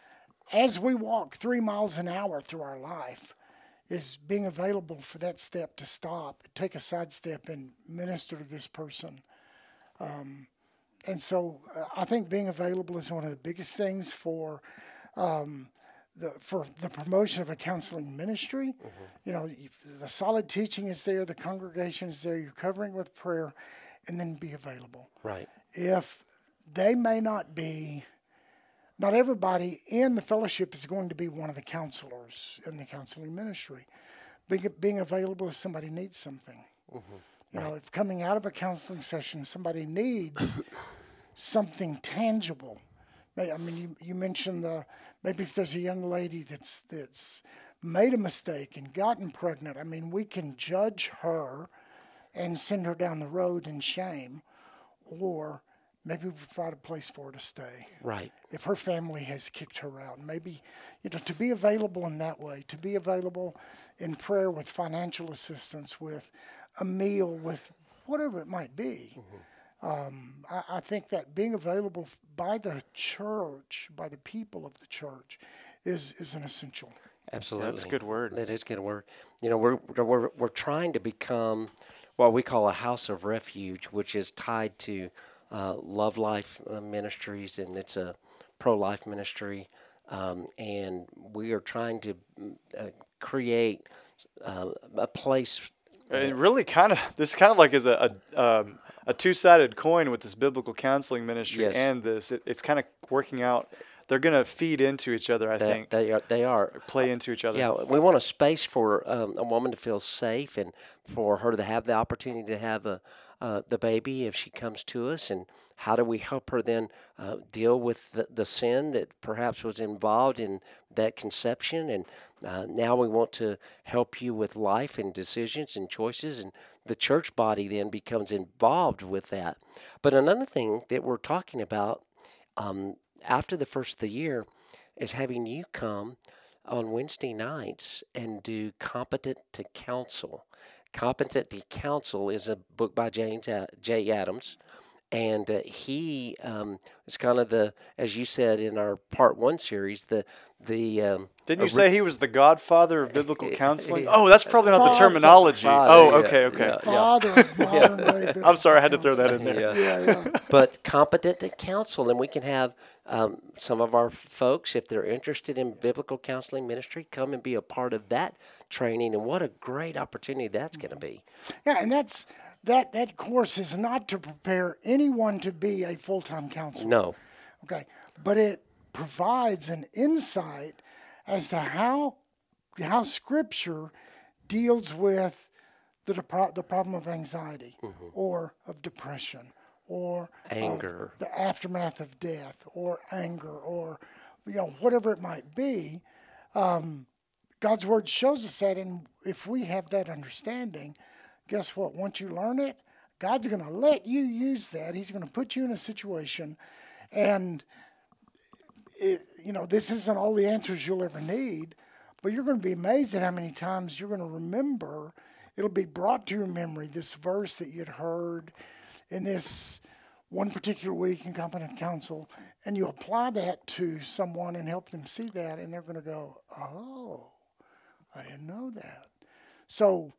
as we walk three miles an hour through our life, is being available for that step to stop, take a side step, and minister to this person. Um, and so uh, I think being available is one of the biggest things for um, the for the promotion of a counseling ministry. You know, the solid teaching is there, the congregation is there. You're covering with prayer, and then be available. Right. If they may not be, not everybody in the fellowship is going to be one of the counselors in the counseling ministry. Being, being available if somebody needs something. Mm-hmm. You know, if coming out of a counseling session, somebody needs something tangible. I mean, you, you mentioned the maybe if there's a young lady that's that's made a mistake and gotten pregnant. I mean, we can judge her and send her down the road in shame, or maybe we provide a place for her to stay Right. if her family has kicked her out. Maybe, you know, to be available in that way, to be available in prayer with financial assistance, with a meal, with whatever it might be. Um, I, I think that being available by the church, by the people of the church, is, is an essential. Absolutely. that's a good word. That is a good word. You know, we're, we're, we're trying to become what we call a house of refuge, which is tied to uh, Love Life uh, Ministries, and it's a pro life ministry. Um, and we are trying to mm, uh, create uh, a place. It really kind of this kind of like is a a, um, a two sided coin with this biblical counseling ministry Yes. and this. It, it's kind of working out. They're gonna feed into each other. I That think they are. They are. play into each other. Yeah, we want a space for um, a woman to feel safe and for her to have the opportunity to have a, uh, the baby if she comes to us. And how do we help her then uh, deal with the, the sin that perhaps was involved in that conception? And uh, now we want to help you with life and decisions and choices. And the church body then becomes involved with that. But another thing that we're talking about um, after the first of the year is having you come on Wednesday nights and do Competent to Counsel. Competent to Counsel is a book by James J. Adams, and uh, he um, is kind of the, as you said in our part one series, the the um, Didn't you ori- say he was the godfather of biblical counseling? Oh, that's probably not the terminology. Father, oh, okay, okay. yeah. Father of modern day I'm sorry, I had to throw that in there. Yeah. Yeah, yeah. but competent to counsel, and we can have um, some of our folks, if they're interested in biblical counseling ministry, come and be a part of that training. And what a great opportunity that's going to be! Yeah, and that's that that course is not to prepare anyone to be a full time counselor. No, Okay, but it provides an insight as to how how Scripture deals with the depro- the problem of anxiety or of depression or Anger. the aftermath of death, or anger, or you know whatever it might be. Um, God's word shows us that, and if we have that understanding, guess what? Once you learn it, God's going to let you use that. He's going to put you in a situation, and it, you know this isn't all the answers you'll ever need, but you're going to be amazed at how many times you're going to remember. It'll be brought to your memory this verse that you'd heard in this one particular week in competent counsel, and you apply that to someone and help them see that, and they're going to go, "Oh, I didn't know that." So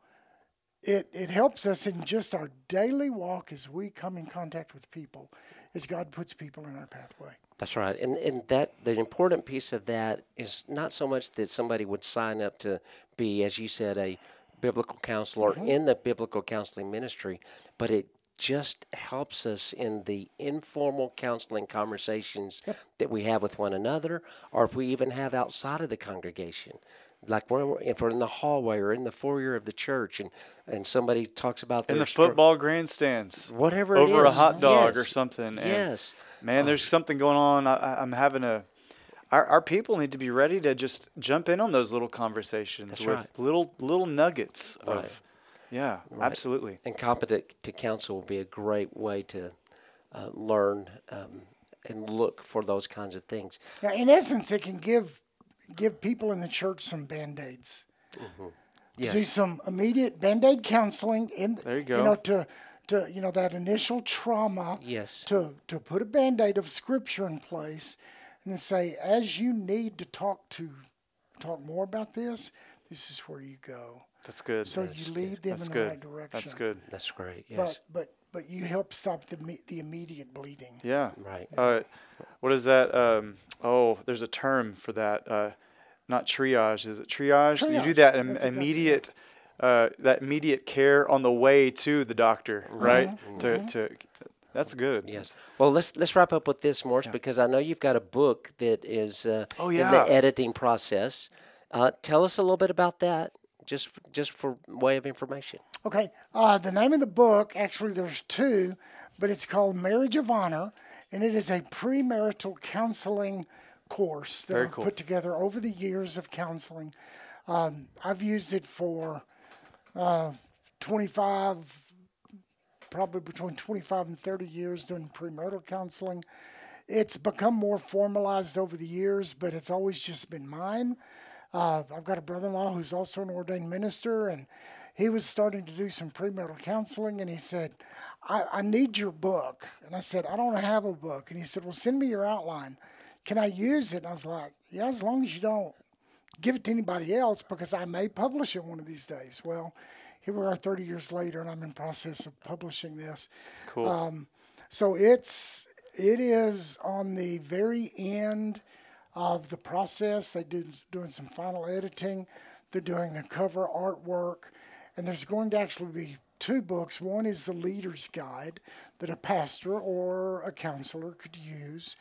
it it helps us in just our daily walk as we come in contact with people, as God puts people in our pathway. that's right. And and that the important piece of that is not so much that somebody would sign up to be, as you said, a biblical counselor mm-hmm. in the biblical counseling ministry, but it just helps us in the informal counseling conversations that we have with one another, or if we even have outside of the congregation. Like when we're, if we're in the hallway or in the foyer of the church, and, and somebody talks about In their the str- football grandstands. whatever it Over a hot dog or something. And yes, Man, there's something going on. I, I- I'm having a. Our, our people need to be ready to just jump in on those little conversations That's with right. little little nuggets Right. of, yeah, absolutely. and competent to counsel will be a great way to uh, learn um, and look for those kinds of things. Now, in essence, it can give give people in the church some band aids. Mm-hmm. Do Yes, some immediate band aid counseling in There you go. You know, to to you know that initial trauma. Yes. To to put a band aid of scripture in place, and then say, as you need to talk to talk more about this, this is where you go. That's good. So you lead them That's in good. the right direction. That's good. that's great. Yes, But but but you help stop the the immediate bleeding. Yeah. Right. Uh, what is that? Um, oh, there's a term for that. Uh, not triage. Is it triage? You do that Im- That's exactly immediate, uh, that immediate care on the way to the doctor, right? Mm-hmm. To to, that's good. Yes. Well, let's let's wrap up with this, Morris, because I know you've got a book that is uh, Oh, in the editing process. Uh, tell us a little bit about that, just just for way of information. Okay. Uh, the name of the book, actually, there's two, but it's called Marriage of Honor, and it is a premarital counseling course that Very I've cool. put together over the years of counseling. Um, I've used it for uh, 25, probably between 25 and 30 years doing premarital counseling. It's become more formalized over the years, but it's always just been mine. Uh, I've got a brother-in-law who's also an ordained minister, and he was starting to do some premarital counseling, and he said, I, "I need your book." And I said, "I don't have a book." And he said, "Well, send me your outline. Can I use it?" And I was like, "Yeah, as long as you don't give it to anybody else, because I may publish it one of these days." Well, here we are, 30 years later, and I'm in process of publishing this. Cool. Um, So it's it is on the very end of the process. They do doing some final editing. They're doing the cover artwork, and there's going to actually be two books. One is the Leader's Guide that a pastor or a counselor could use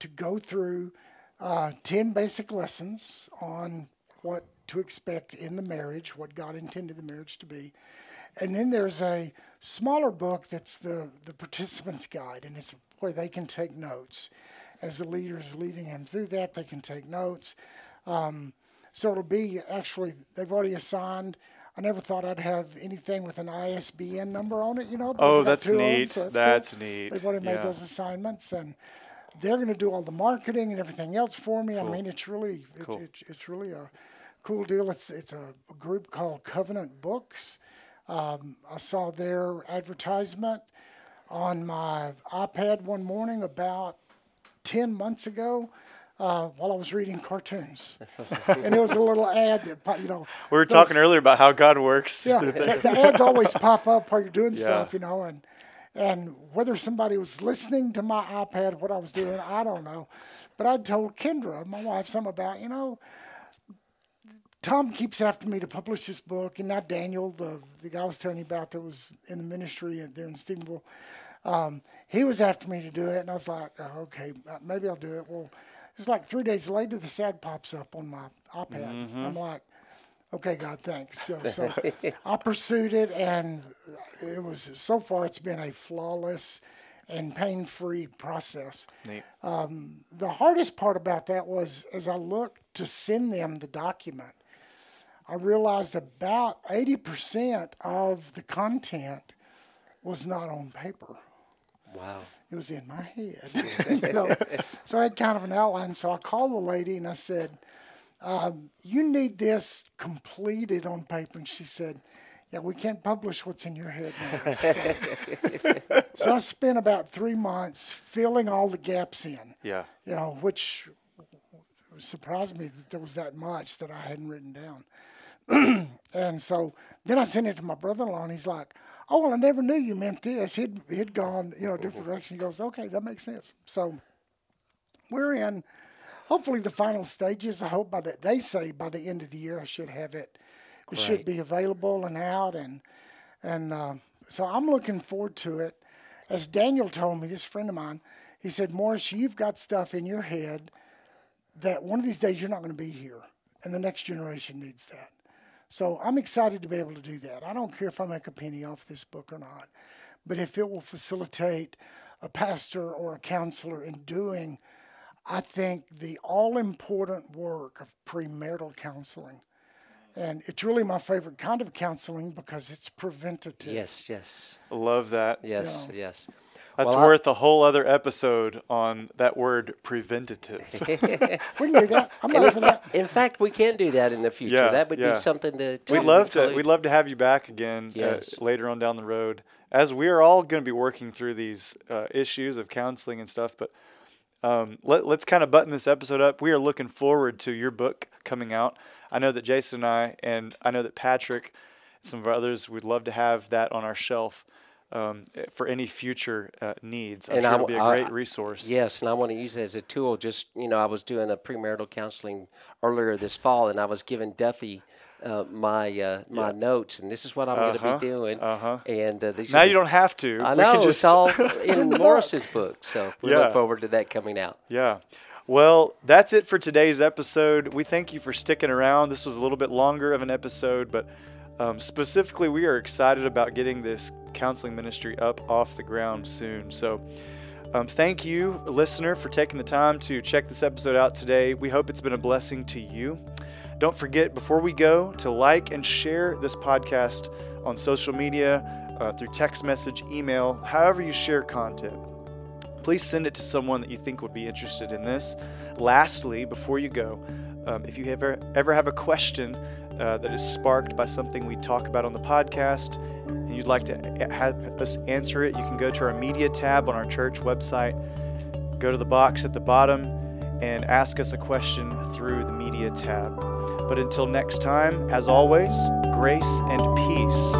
to go through uh, 10 basic lessons on what to expect in the marriage, what God intended the marriage to be. And then there's a smaller book that's the, the participant's guide, and it's where they can take notes. As the leader is leading them through that, they can take notes. Um, so it'll be actually, they've already assigned. I never thought I'd have anything with an ISBN number on it, you know. Oh, that's two of 'em, neat. so that's, That's cool. neat. They've already made Yeah. those assignments, and they're going to do all the marketing and everything else for me. I mean, it's really, it, Cool. it, it's really a cool deal. It's it's a group called Covenant Books. Um, I saw their advertisement on my iPad one morning about 10 months ago uh, while I was reading cartoons. and it was a little ad that, you know. We were those- talking earlier about how God works. Yeah, the, the ads always pop up while you're doing Yeah. stuff, you know, and and whether somebody was listening to my iPad, what I was doing, I don't know. But I told Kendra, my wife, something about, you know, Tom keeps after me to publish this book, and not Daniel, the the guy I was telling you about that was in the ministry there in Stephenville. Um, he was after me to do it, and I was like, oh, okay, uh, maybe I'll do it. Well, it's like three days later, this ad pops up on my iPad. I'm like, okay, God, thanks. So, so I pursued it, and it was so far it's been a flawless and pain-free process. Neat. The hardest part about that was as I looked to send them the document, I realized about 80% of the content was not on paper. Wow. It was in my head. you know? So I had kind of an outline. So I called the lady and I said, um, You need this completed on paper. And she said, Yeah, we can't publish what's in your head now. So, so I spent about three months filling all the gaps in, Yeah. you know, which surprised me that there was that much that I hadn't written down. and so then I sent it to my brother-in-law, and he's like, "Oh well, I never knew you meant this." He'd he'd gone, you know, a different direction. He goes, "Okay, that makes sense." So we're in, hopefully, the final stages. I hope by the they say by the end of the year I should have it. It should be available and out, and and uh, so I'm looking forward to it. As Daniel told me, this friend of mine, he said, "Morris, you've got stuff in your head." that one of these days you're not going to be here, and the next generation needs that. So I'm excited to be able to do that. I don't care if I make a penny off this book or not, but if it will facilitate a pastor or a counselor in doing, I think, the all important work of premarital counseling. And it's really my favorite kind of counseling because it's preventative. Yes, yes, Love that. yes, yes. That's Well, worth a whole other episode on that word preventative. We can do that. I'm not for that. In fact, we can do that in the future. Yeah, that would yeah. be something to. we'd love to. We'd love to have you back again Yes. uh, later on down the road, as we are all going to be working through these uh, issues of counseling and stuff. But um, let, let's kind of button this episode up. We are looking forward to your book coming out. I know that Jason and I, and I know that Patrick, some of our others, would love to have that on our shelf um, for any future uh, needs. I'm And sure I it'll be a I- great resource. Yes, and I want to use it as a tool. Just you know, I was doing a premarital counseling earlier this fall, and I was giving Duffy uh, my uh, my notes, and this is what I'm going Uh-huh, to be doing. uh-huh. And uh, Now you don't have to. I We know can just it's all in Morris's book, so we Yeah. look forward to that coming out. Yeah. Well, that's it for today's episode. We thank you for sticking around. This was a little bit longer of an episode, but um, specifically, we are excited about getting this counseling ministry up off the ground soon. So, um, thank you, listener, for taking the time to check this episode out today. We hope it's been a blessing to you. Don't forget, before we go, to like and share this podcast on social media, uh, through text message, email, however you share content please send it to someone that you think would be interested in this. Lastly, before you go, um, if you ever ever have a question uh, that is sparked by something we talk about on the podcast, and you'd like to have us answer it, you can go to our media tab on our church website. Go to the box at the bottom and ask us a question through the media tab. But until next time, as always, grace and peace